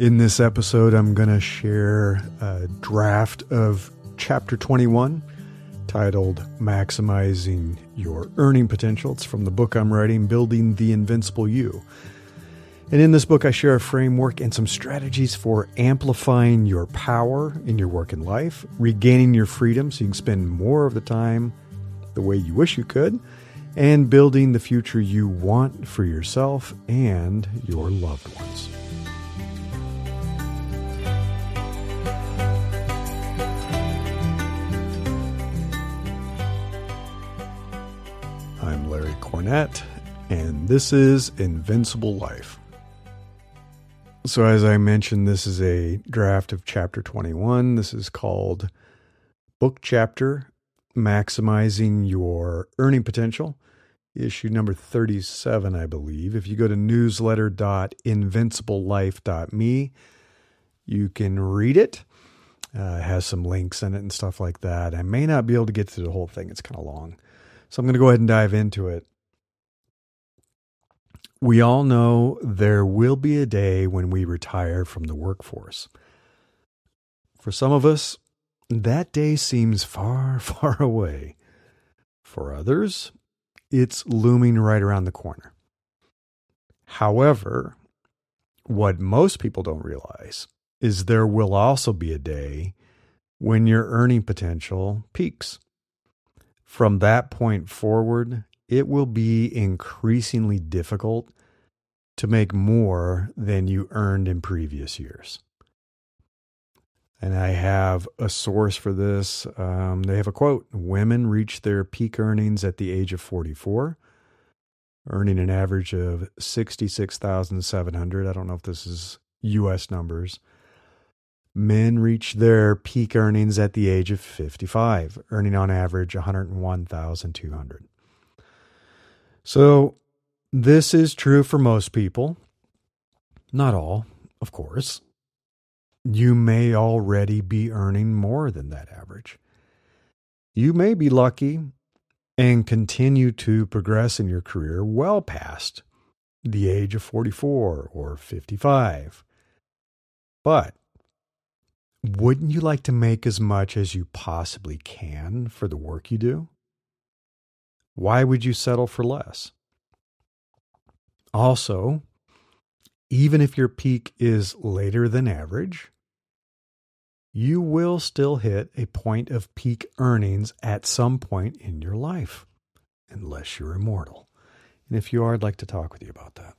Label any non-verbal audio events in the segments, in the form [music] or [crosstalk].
In this episode, I'm going to share a draft of chapter 21 titled Maximizing Your Earning Potential. It's from the book I'm writing, Building the Invincible You. And in this book, I share a framework and some strategies for amplifying your power in your work and life, regaining your freedom so you can spend more of the time the way you wish you could, and building the future you want for yourself and your loved ones. Cornett, and this is Invincible Life. So, as I mentioned, this is a draft of chapter 21. This is called Book Chapter Maximizing Your Earning Potential, issue number 37, I believe. If you go to newsletter.invinciblelife.me, you can read it. Uh, it has some links in it and stuff like that. I may not be able to get to the whole thing, it's kind of long. So I'm going to go ahead and dive into it. We all know there will be a day when we retire from the workforce. For some of us, that day seems far, [laughs] far away. For others, it's looming right around the corner. However, what most people don't realize is there will also be a day when your earning potential peaks. From that point forward, it will be increasingly difficult to make more than you earned in previous years. And I have a source for this. Um, they have a quote Women reach their peak earnings at the age of 44, earning an average of 66,700. I don't know if this is US numbers. Men reach their peak earnings at the age of 55, earning on average 101,200. So this is true for most people. Not all, of course. You may already be earning more than that average. You may be lucky and continue to progress in your career well past the age of 44 or 55. But wouldn't you like to make as much as you possibly can for the work you do? Why would you settle for less? Also, even if your peak is later than average, you will still hit a point of peak earnings at some point in your life, unless you're immortal. And if you are, I'd like to talk with you about that.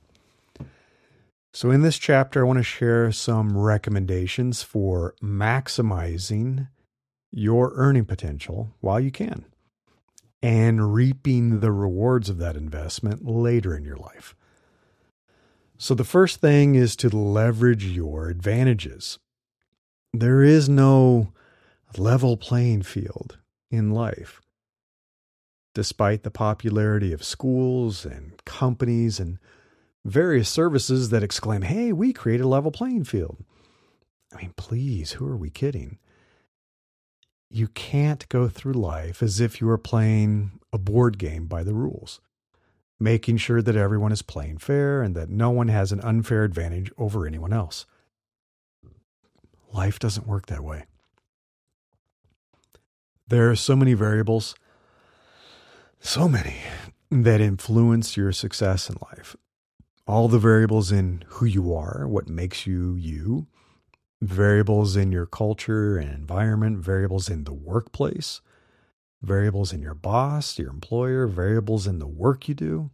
So, in this chapter, I want to share some recommendations for maximizing your earning potential while you can and reaping the rewards of that investment later in your life. So, the first thing is to leverage your advantages. There is no level playing field in life. Despite the popularity of schools and companies and various services that exclaim, hey, we create a level playing field. I mean, please, who are we kidding? You can't go through life as if you were playing a board game by the rules making sure that everyone is playing fair and that no one has an unfair advantage over anyone else. Life doesn't work that way. There are so many variables, so many that influence your success in life. All the variables in who you are, what makes you you, variables in your culture and environment, variables in the workplace, variables in your boss, your employer, variables in the work you do.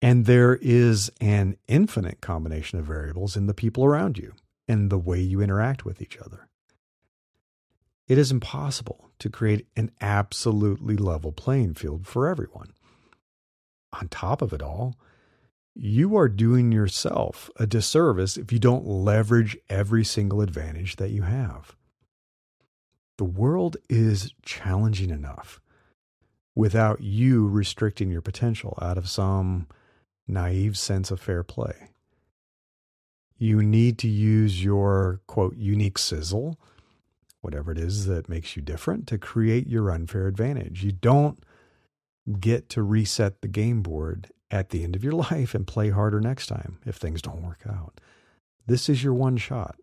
And there is an infinite combination of variables in the people around you and the way you interact with each other. It is impossible to create an absolutely level playing field for everyone. On top of it all, you are doing yourself a disservice if you don't leverage every single advantage that you have. The world is challenging enough without you restricting your potential out of some naive sense of fair play. You need to use your quote unique sizzle, whatever it is that makes you different, to create your unfair advantage. You don't get to reset the game board at the end of your [laughs] life and play harder next time if things don't work out. This is your one shot.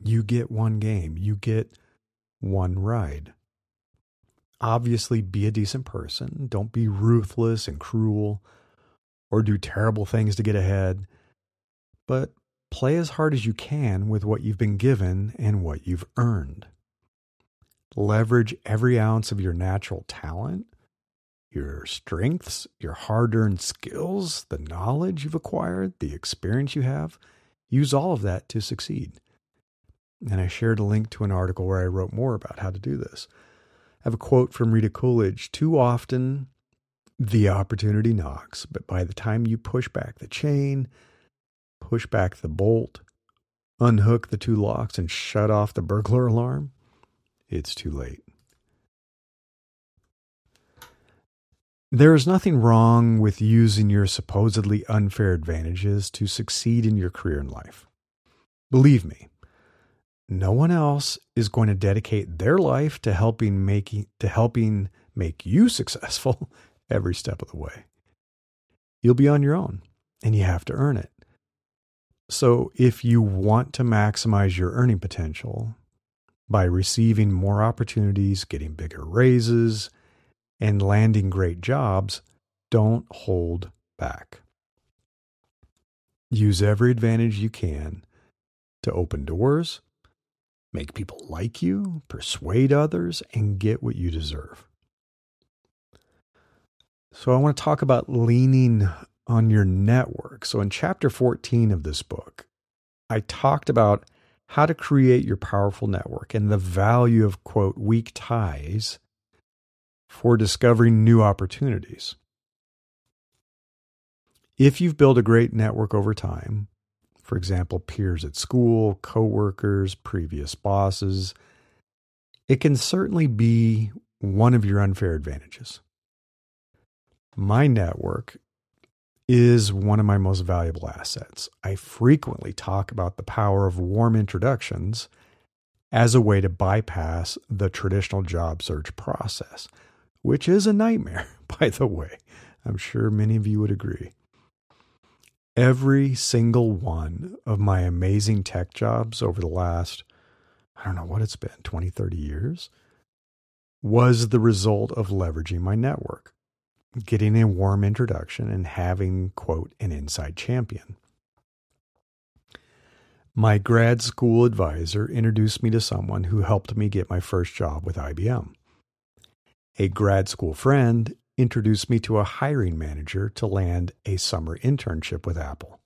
You get one game, you get one ride. Obviously, be a decent person. Don't be ruthless and cruel or do terrible things to get ahead. But play as hard as you can with what you've been given and what you've earned. Leverage every ounce of your natural talent, your strengths, your hard earned skills, the knowledge you've acquired, the experience you have. Use all of that to succeed. And I shared a link to an article where I wrote more about how to do this. I have a quote from Rita Coolidge Too often the opportunity knocks, but by the time you push back the chain, push back the bolt, unhook the two locks, and shut off the burglar alarm, it's too late. There is nothing wrong with using your supposedly unfair advantages to succeed in your career and life. Believe me, no one else is going to dedicate their life to helping making to helping make you [laughs] successful every step of the way. You'll be on your own and you have to earn it. So, if you want to maximize your earning potential by receiving more opportunities, getting bigger raises, and landing great jobs, don't hold back. Use every advantage you can to open doors, make people like you, persuade others, and get what you deserve. So, I want to talk about leaning on your network. So, in chapter 14 of this book, I talked about how to create your powerful network and the value of, quote, weak ties for discovering new opportunities. If you've built a great network over time, for example, peers at school, coworkers, previous bosses, it can certainly be one of your unfair advantages. My network is one of my most valuable assets. I frequently talk about the power of warm introductions as a way to bypass the traditional job search process, which is a nightmare, [laughs] by the way. I'm sure many of you would agree. Every single one of my amazing tech jobs over the last, I don't know what it's been, 20, 30 years, was the result of leveraging my network getting a warm introduction and having, quote, an inside champion. My grad school advisor introduced me to someone who helped me get my first job with IBM. A grad school friend introduced me to a hiring manager to land a summer internship with Apple.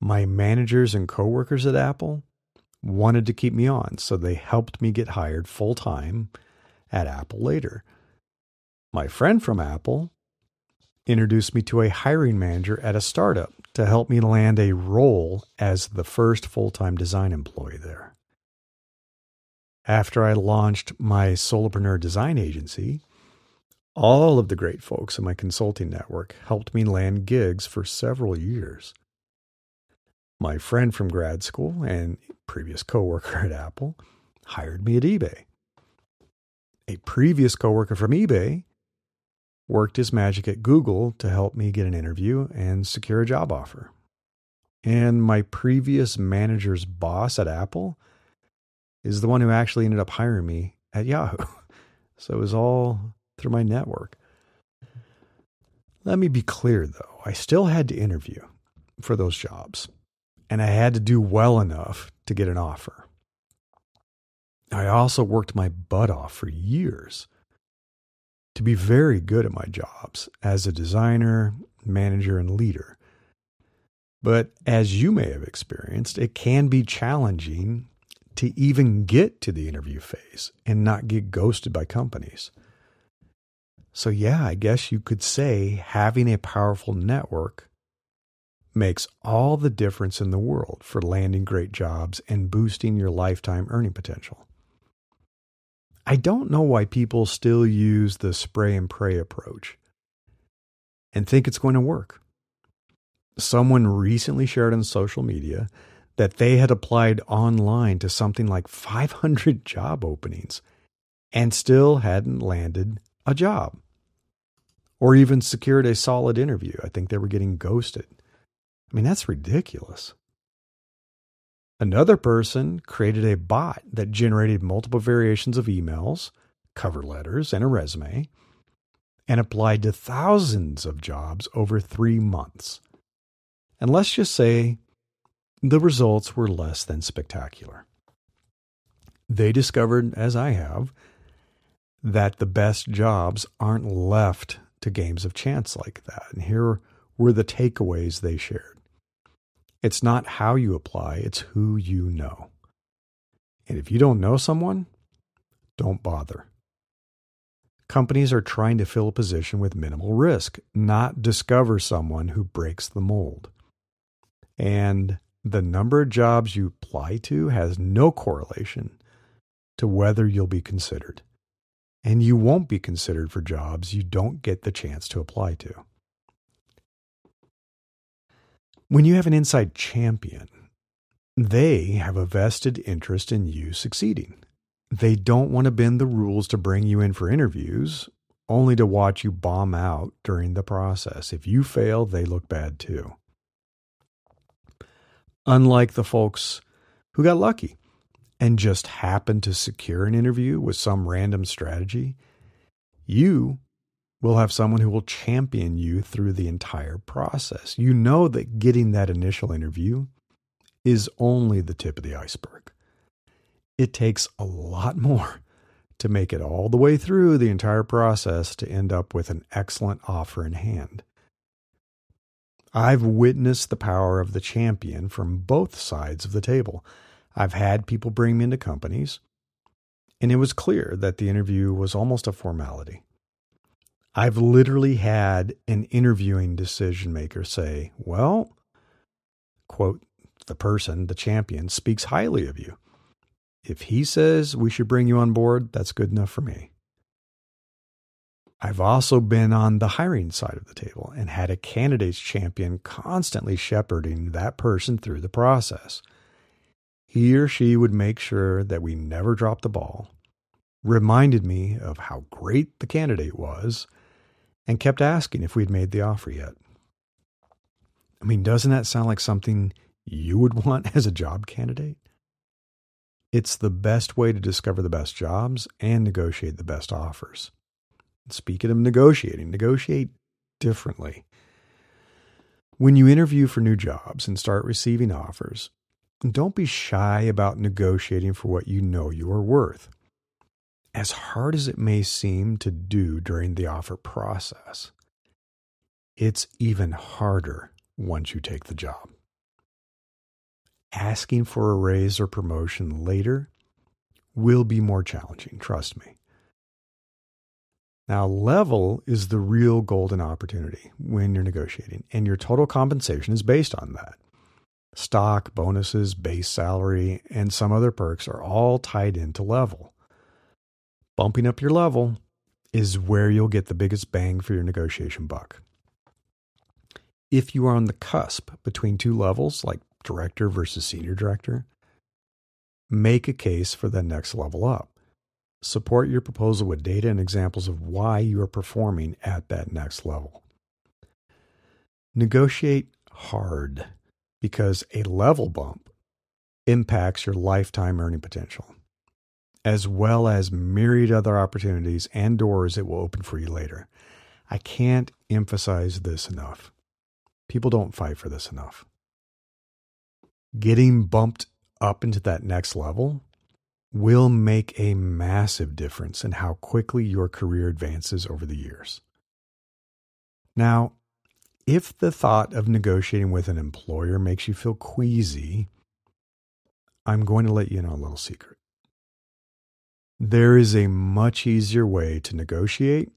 My managers and coworkers at Apple wanted to keep me on, so they helped me get hired full time at Apple later. My friend from Apple introduced me to a hiring manager at a startup to help me land a role as the first full time design employee there. After I launched my solopreneur design agency, all of the great folks in my consulting network helped me land gigs for several years. My friend from grad school and previous coworker [laughs] at Apple hired me at eBay. A previous coworker from eBay worked his magic at Google to help me get an interview and secure a job offer. And my previous manager's boss at Apple is the one who actually ended up hiring me at Yahoo. [laughs] So it was all through my network. Let me be clear though, I still had to interview for those jobs, and I had to do well enough to get an offer. I also worked my butt off for years to be very good at my jobs as a designer, manager, and leader. But as you may have experienced, it can be challenging to even get to the interview phase and not get ghosted by companies. So, yeah, I guess you could say having a powerful network makes all the difference in the world for landing great jobs and boosting your lifetime earning potential. I don't know why people still use the spray and pray approach and think it's going to work. Someone recently shared on social media that they had applied online to something like 500 [laughs] job openings and still hadn't landed a job or even secured a solid interview. I think they were getting ghosted. I mean, that's ridiculous. Another person created a bot that generated multiple variations of emails, cover letters, and a resume, and applied to thousands of jobs over three months. And let's just say the results were less than spectacular. They discovered, as I have, that the best jobs aren't left to games of chance like that. And here were the takeaways they shared it's not how you apply, it's who you know. And if you don't know someone, don't bother. Companies are trying to fill a position with minimal risk, not discover someone who breaks the mold. And the number of jobs you apply to has no correlation to whether you'll be considered. And you won't be considered for jobs you don't get the chance to apply to. When you have an inside champion, they have a vested interest in you succeeding. They don't want to bend the rules to bring you in for interviews, only to watch you bomb out during the process. If you fail, they look bad too. Unlike the folks who got lucky and just happened to secure an interview with some random strategy, you will have someone who will champion you through the entire process. You know that getting that initial interview is only the tip of the iceberg. It takes a lot more to make it all the way through the entire process to end up with an excellent offer in hand. I've witnessed the power of the champion from both sides of the table. I've had people bring me into companies, and it was clear that the interview was almost a formality. I've literally had an interviewing decision maker say, Well, quote, the person, the champion, speaks highly of you. If he says we should bring you on board, that's good enough for me. I've also been on the hiring side of the table and had a candidate's champion constantly shepherding that person through the process. He or she would make sure that we never dropped the ball, reminded me of how great the candidate was, and kept asking if we'd made the offer yet. I mean, doesn't that sound like something you would [laughs] want as a job candidate? It's the best way to discover the best jobs and negotiate the best offers. Speaking of negotiating, negotiate differently. When you interview for new jobs and start receiving offers, don't be shy about negotiating for what you know you are worth as hard as it may seem to do during the offer process, it's even harder once you take the job. Asking for a raise or promotion later will be more challenging, trust me. Now, level is the real golden opportunity when you're negotiating, and your total compensation is based on that. Stock, bonuses, base salary, and some other perks are all tied into level bumping up your level is where you'll get the biggest bang for your negotiation buck. If you are on the cusp between two levels, like director versus senior director, make a case for the next level up. Support your proposal with data and examples of why you are performing at that next level. Negotiate hard because a level bump impacts your lifetime earning potential as well as myriad other opportunities and doors it will open for you later. I can't emphasize this enough. People don't fight for this enough. Getting bumped up into that next level will make a massive difference in how quickly your career advances over the years. Now, if the thought of negotiating with an employer makes you feel queasy, I'm going to let you know a little secret. There is a much easier way to negotiate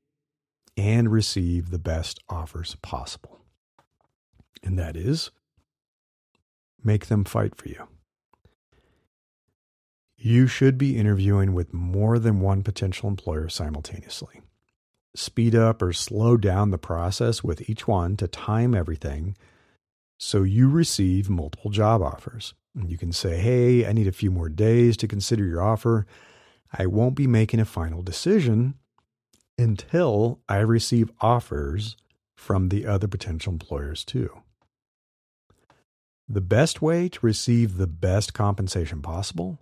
and receive the best offers possible. And that is make them fight for you. You should be interviewing with more than one potential employer simultaneously. Speed up or slow down the process with each one to time everything so you receive multiple job offers. You can say, hey, I need a few more days to consider your offer. I won't be making a final decision until I receive offers from the other potential employers too. The best way to receive the best compensation possible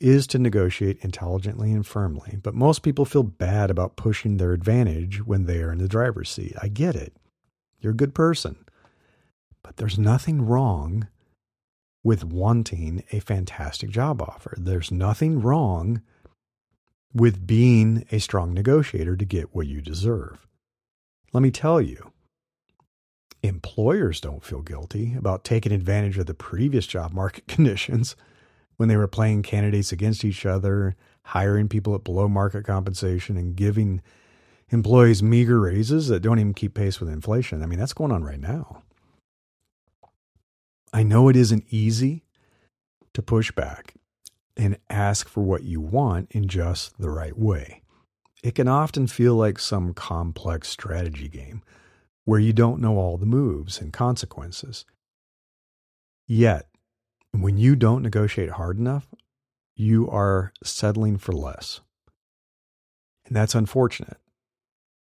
is to negotiate intelligently and firmly, but most people feel bad about pushing their advantage when they are in the driver's seat. I get it. You're a good person. But there's nothing wrong with wanting a fantastic job offer. There's nothing wrong with being a strong negotiator to get what you deserve. Let me tell you, employers don't feel guilty about taking advantage of the previous job market [laughs] conditions when they were playing candidates against each other, hiring people at below market compensation, and giving employees meager raises that don't even keep pace with inflation. I mean, that's going on right now. I know it isn't easy to push back and ask for what you want in just the right way. It can often feel like some complex strategy game where you don't know all the moves and consequences. Yet, when you don't negotiate hard enough, you are settling for less. And that's unfortunate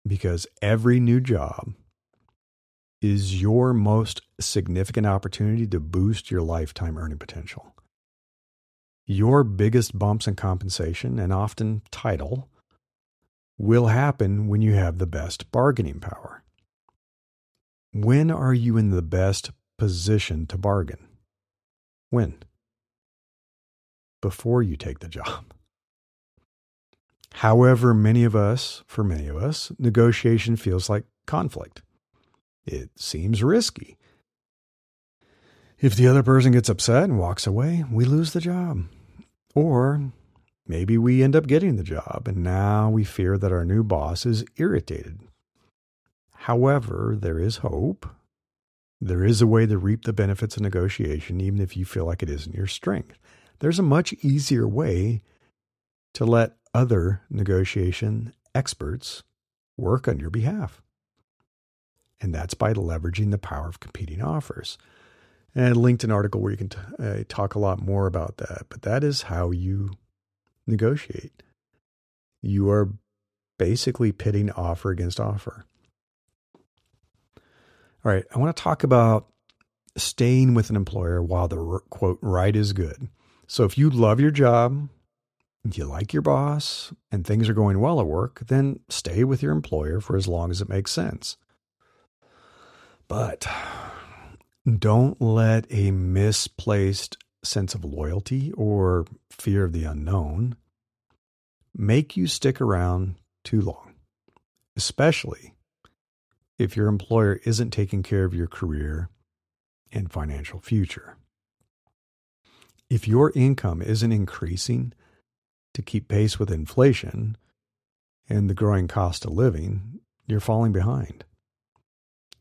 because every new job is your most significant opportunity to boost your lifetime earning potential. Your biggest bumps in compensation and often title will happen when you have the best bargaining power. When are you in the best position to bargain? When? Before you take the job. However, many of us, for many of us, negotiation feels like conflict. It seems risky. If the other person gets upset and walks away, we lose the job. Or maybe we end up getting the job and now we fear that our new boss is irritated. However, there is hope. There is a way to reap the benefits of negotiation, even if you feel like it isn't your strength. There's a much easier way to let other negotiation experts work on your behalf and that's by leveraging the power of competing offers. And I linked an article where you can t- uh, talk a lot more about that, but that is how you negotiate. You are basically pitting offer against offer. All right, I want to talk about staying with an employer while the quote right is good. So if you love your job, if you like your boss, and things are going well at work, then stay with your employer for as long as it makes sense. But don't let a misplaced sense of loyalty or fear of the unknown make you stick around too long, especially if your employer isn't taking care of your career and financial future. If your income isn't increasing to keep pace with inflation and the growing cost of living, you're falling behind.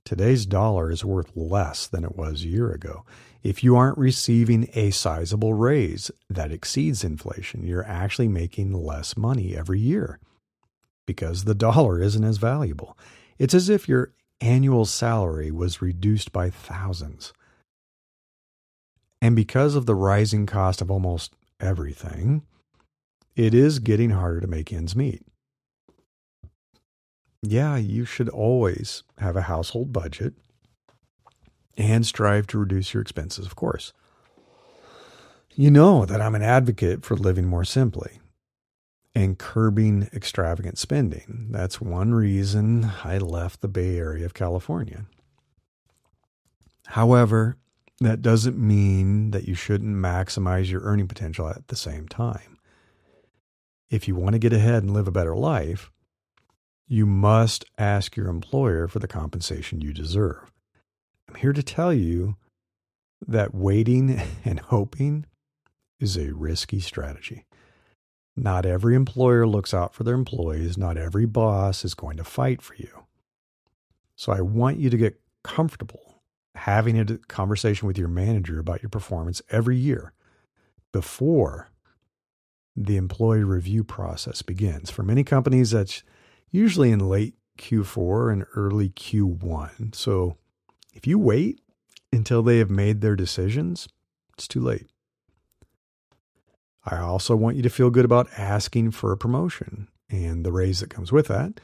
Today's dollar is worth less than it was a year ago. If you aren't receiving a sizable raise that exceeds inflation, you're actually making less money every year because the dollar isn't as valuable. It's as if your annual salary was reduced by thousands. And because of the rising cost of almost everything, it is getting harder to make ends meet yeah, you should always have a household budget and strive to reduce your expenses, of course. You know that I'm an advocate for living more simply and curbing extravagant spending. That's one reason I left the Bay Area of California. However, that doesn't mean that you shouldn't maximize your earning potential at the same time. If you want to get ahead and live a better life, you must ask your employer for the compensation you deserve. I'm here to tell you that waiting [laughs] and hoping is a risky strategy. Not every employer looks out for their employees. Not every boss is going to fight for you. So I want you to get comfortable having a conversation with your manager about your performance every year before the employee review process begins. For many companies, that's usually in late Q4 and early Q1. So if you wait until they have made their decisions, it's too late. I also want you to feel good about asking for a promotion and the raise that comes with that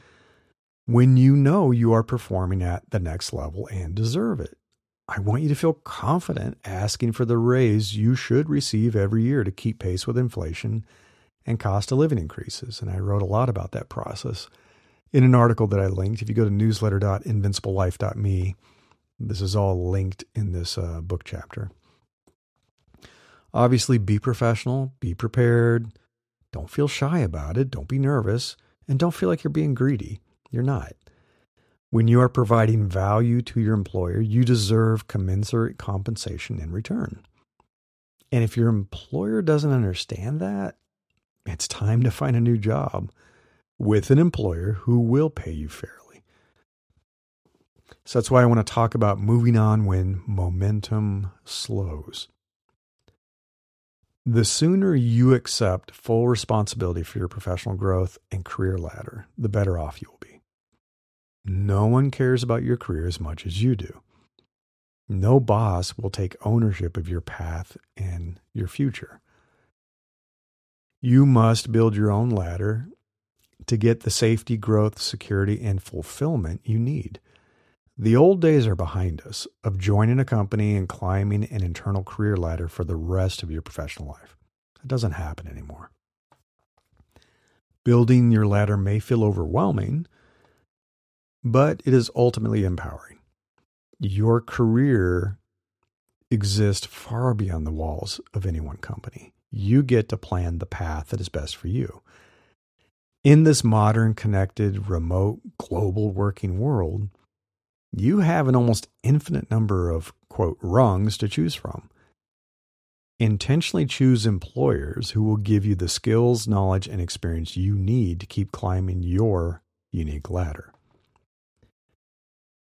when you know you are performing at the next level and deserve it. I want you to feel confident asking for the raise you should receive every year to keep pace with inflation and cost of living increases. And I wrote a lot about that process in an article that I linked. If you go to newsletter.invinciblelife.me, this is all linked in this uh, book chapter. Obviously, be professional, be prepared. Don't feel shy about it. Don't be nervous. And don't feel like you're being greedy. You're not. When you are providing value to your employer, you deserve commensurate compensation in return. And if your employer doesn't understand that, it's time to find a new job with an employer who will pay you fairly. So that's why I want to talk about moving on when momentum slows. The sooner you accept full responsibility for your professional growth and career ladder, the better off you will be. No one cares about your career as much as you do. No boss will take ownership of your path and your future. You must build your own ladder to get the safety, growth, security, and fulfillment you need. The old days are behind us of joining a company and climbing an internal career ladder for the rest of your professional life. That doesn't happen anymore. Building your ladder may feel overwhelming, but it is ultimately empowering. Your career exists far beyond the walls of any one company. You get to plan the path that is best for you. In this modern, connected, remote, global working world, you have an almost infinite number of, quote, rungs to choose from. Intentionally choose employers who will give you the skills, knowledge, and experience you need to keep climbing your unique ladder.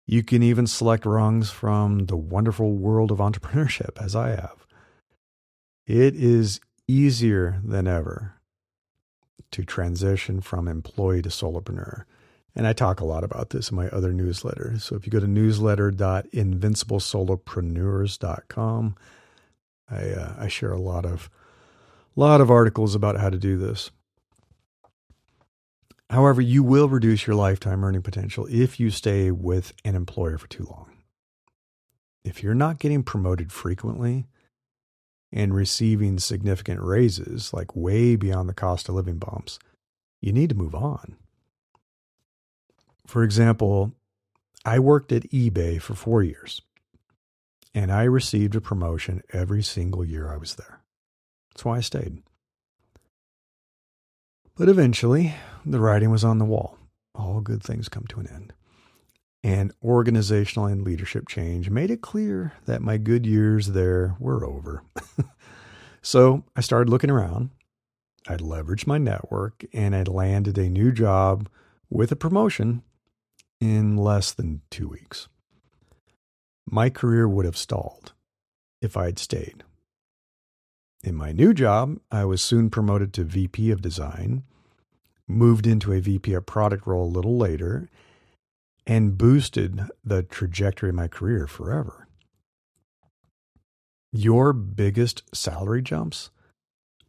You can even select rungs from the wonderful world of entrepreneurship, as I have. It is easier than ever to transition from employee to solopreneur. And I talk a lot about this in my other newsletter. So if you go to newsletter.invinciblesolopreneurs.com, I, uh, I share a lot of lot of articles about how to do this. However, you will reduce your lifetime earning potential if you stay with an employer for too long. If you're not getting promoted frequently and receiving significant raises, like way beyond the cost of living bumps, you need to move on. For example, I worked at eBay for four years and I received a promotion every single year I was there. That's why I stayed. But eventually, the writing was on the wall. All good things come to an end. And organizational and leadership change made it clear that my good years there were over. [laughs] so I started looking around. I'd leveraged my network and I'd landed a new job with a promotion in less than two weeks. My career would have stalled if I had stayed. In my new job, I was soon promoted to VP of design, moved into a VP of product role a little later, and boosted the trajectory of my career forever. Your biggest salary jumps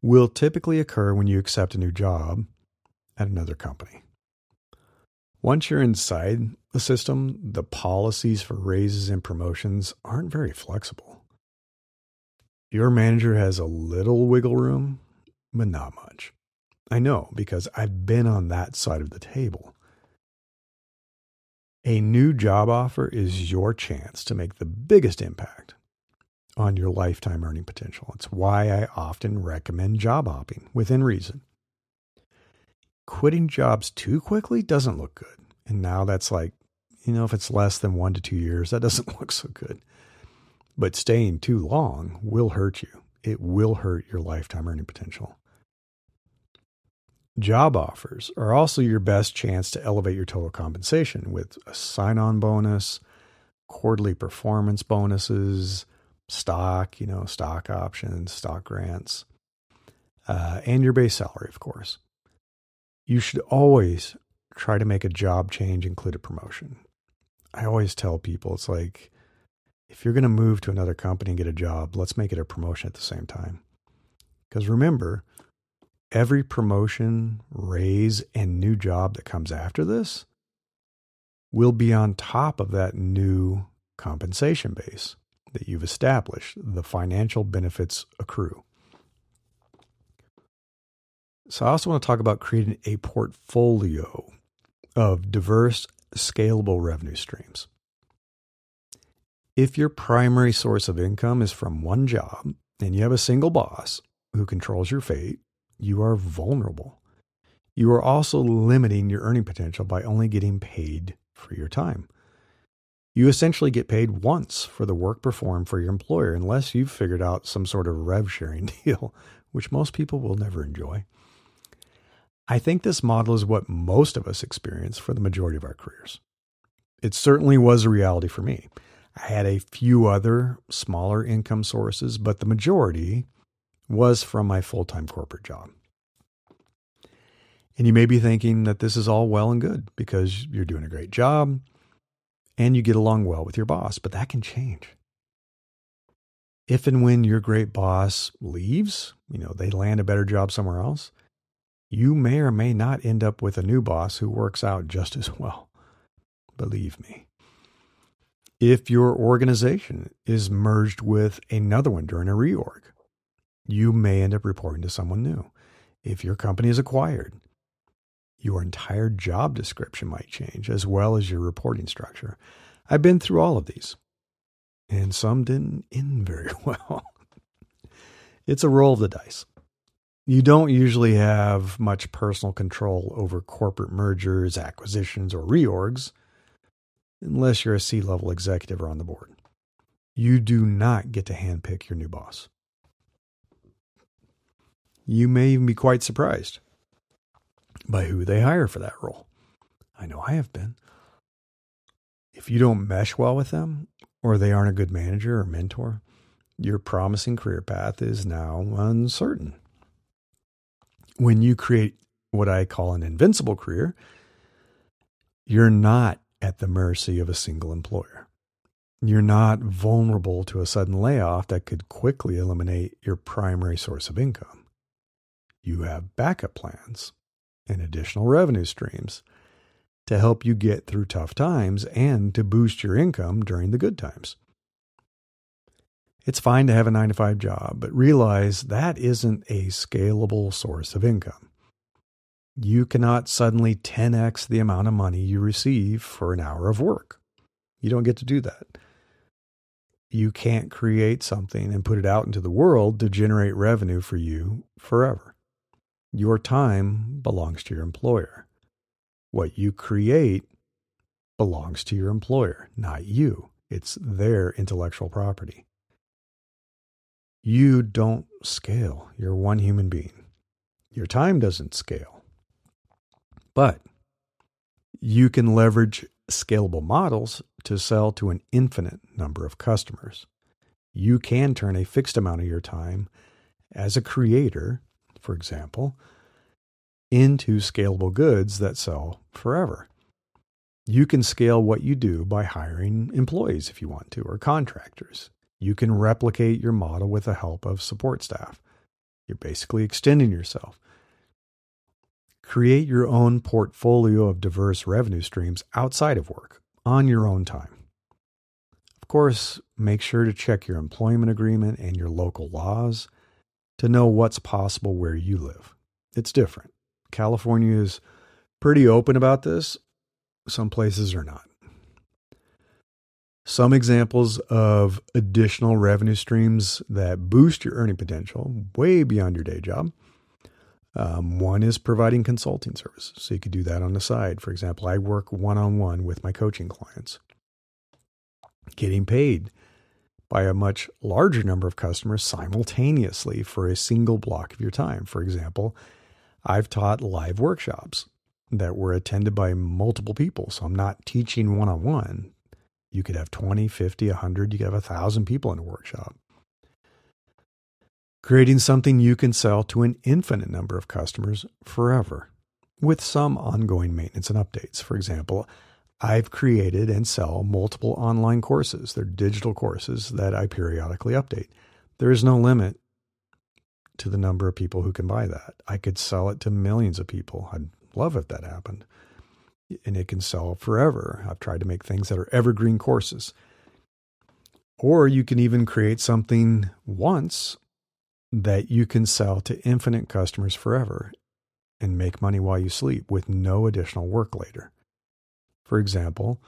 will typically occur when you accept a new job at another company. Once you're inside the system, the policies for raises and promotions aren't very flexible. Your manager has a little wiggle room, but not much. I know because I've been on that side of the table. A new job offer is your chance to make the biggest impact on your lifetime earning potential. It's why I often recommend job hopping within reason quitting jobs too quickly doesn't look good. And now that's like, you know, if it's less than one to two years, that [laughs] doesn't look so good. But staying too long will hurt you. It will hurt your lifetime earning potential. Job offers are also your best chance to elevate your total compensation with a sign on bonus, quarterly performance bonuses, stock, you know, stock options, stock grants, uh, and your base salary, of course you should always try to make a job change include a promotion. I always tell people it's like if you're going to move to another company and get a job, let's make it a promotion at the same time. Because remember, every promotion, raise, and new job that comes after this will be on top of that new compensation base that you've established, the financial benefits accrue. So, I also want to talk about creating a portfolio of diverse, scalable revenue streams. If your primary source of income is from one job and you have a single boss who controls your fate, you are vulnerable. You are also limiting your earning potential by only getting paid for your time. You essentially get paid once for the work performed for your employer, unless you've figured out some sort of rev sharing [laughs] deal, which most people will never enjoy. I think this model is what most of us experience for the majority of our careers. It certainly was a reality for me. I had a few other smaller income sources, but the majority was from my full time corporate job. And you may be thinking that this is all well and good because you're doing a great job and you get along well with your boss, but that can change. If and when your great boss leaves, you know, they land a better job somewhere else, you may or may not end up with a new boss who works out just as well. Believe me. If your organization is merged with another one during a reorg, you may end up reporting to someone new. If your company is acquired, your entire job description might change as well as your reporting structure. I've been through all of these, and some didn't end very [laughs] well. it's a roll of the dice you don't usually have much personal control over corporate mergers, acquisitions, or reorgs unless you're a C level executive or on the board. You do not get to handpick your new boss. You may even be quite surprised by who they hire for that role. I know I have been. If you don't mesh well with them, or they aren't a good manager or mentor, your promising career path is now uncertain when you create what I call an invincible career, you're not at the mercy of a single employer. You're not vulnerable to a sudden layoff that could quickly eliminate your primary source of income. You have backup plans and additional revenue streams to help you get through tough times and to boost your income during the good times. It's fine to have a nine to five job, but realize that isn't a scalable source of income. You cannot suddenly 10x the amount of money you receive for an hour of work. You don't get to do that. You can't create something and put it out into the world to generate revenue for you forever. Your time belongs to your employer. What you create belongs to your employer, not you. It's their intellectual property. You don't scale. You're one human being. Your time doesn't scale. But you can leverage scalable models to sell to an infinite number of customers. You can turn a fixed amount of your time as a creator, for example, into scalable goods that sell forever. You can scale what you do by hiring employees if you want to, or contractors. You can replicate your model with the help of support staff. You're basically extending yourself. Create your own portfolio of diverse revenue streams outside of work on your own time. Of course, make sure to check your employment agreement and your local laws to know what's possible where you live. It's different. California is pretty open about this, some places are not. Some examples of additional revenue streams that boost your earning potential way beyond your day job. Um, one is providing consulting services. So you could do that on the side. For example, I work one on one with my coaching clients, getting paid by a much larger number of customers simultaneously for a single block of your time. For example, I've taught live workshops that were attended by multiple people. So I'm not teaching one on one, you could have 20, 50, 100, you could have 1,000 people in a workshop. Creating something you can sell to an infinite number of customers forever with some ongoing maintenance and updates. For example, I've created and sell multiple online courses. They're digital courses that I periodically update. There is no limit to the number of people who can buy that. I could sell it to millions of people. I'd love if that happened and it can sell forever. I've tried to make things that are evergreen courses. Or you can even create something once that you can sell to infinite customers forever and make money while you sleep with no additional work later. For example,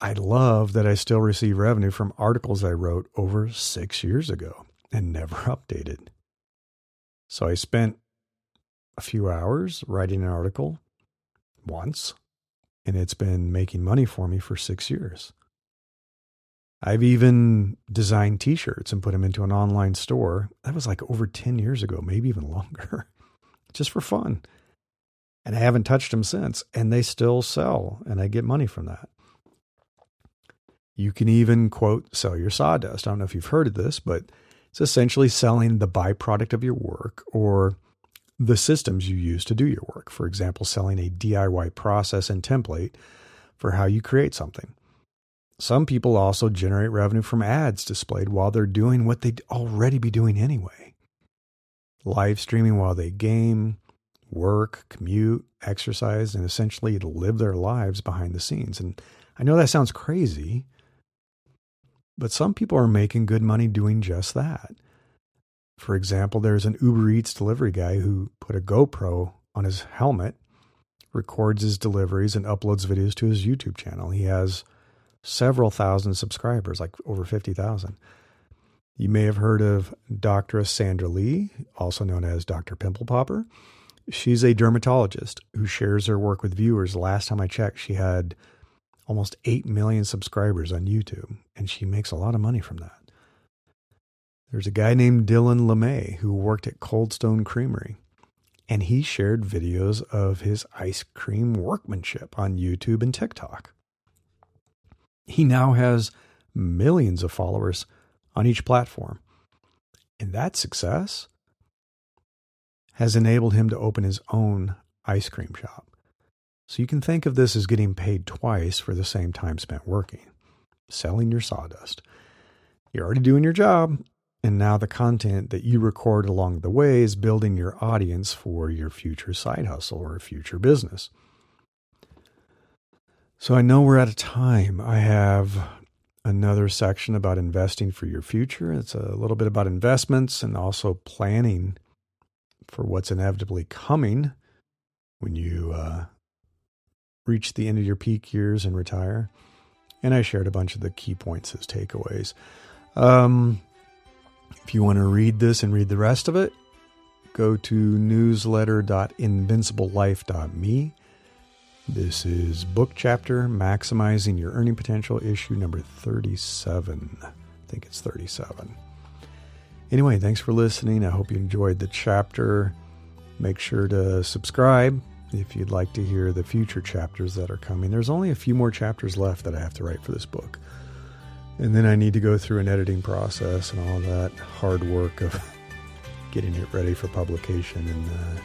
I love that I still receive revenue from articles I wrote over six years ago and never [laughs] updated. So I spent a few hours writing an article once, and it's been making money for me for six years. I've even designed t shirts and put them into an online store. That was like over 10 years ago, maybe even longer, [laughs] just for fun. And I haven't touched them since, and they still sell, and I get money from that. You can even, quote, sell your sawdust. I don't know if you've heard of this, but it's essentially selling the byproduct of your work or the systems you use to do your work. For example, selling a DIY process and template for how you create something. Some people also generate revenue from ads displayed while they're doing what they'd already be doing anyway. Live streaming while they game, work, commute, exercise, and essentially live their lives behind the scenes. And I know that sounds crazy, but some people are making good money doing just that. For example, there's an Uber Eats delivery guy who put a GoPro on his helmet, records his deliveries, and uploads videos to his YouTube channel. He has several thousand subscribers, like over 50,000. You may have heard of Dr. Sandra Lee, also known as Dr. Pimple Popper. She's a dermatologist who shares her work with viewers. Last time I checked, she had almost 8 million subscribers on YouTube, and she makes a lot of money from that. There's a guy named Dylan LeMay who worked at Cold Stone Creamery, and he shared videos of his ice cream workmanship on YouTube and TikTok. He now has millions of followers on each platform. And that success has enabled him to open his own ice cream shop. So you can think of this as getting paid twice for the same time spent working, selling your sawdust. You're already doing your job, and now the content that you record along the way is building your audience for your future side hustle or future business. So I know we're out of time. I have another section about investing for your future. It's a little bit about investments and also planning for what's inevitably coming when you uh, reach the end of your peak years and retire. And I shared a bunch of the key points as takeaways. Um, if you want to read this and read the rest of it, go to newsletter.invinciblelife.me. This is book chapter Maximizing Your Earning Potential, issue number 37. I think it's 37. Anyway, thanks for listening. I hope you enjoyed the chapter. Make sure to subscribe if you'd like to hear the future chapters that are coming. There's only a few more chapters left that I have to write for this book. And then I need to go through an editing process and all that hard work of [laughs] getting it ready for publication and uh,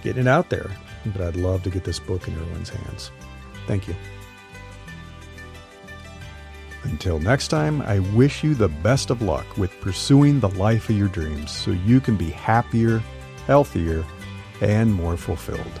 getting it out there. But I'd love to get this book in everyone's hands. Thank you. Until next time, I wish you the best of luck with pursuing the life of your dreams so you can be happier, healthier, and more fulfilled.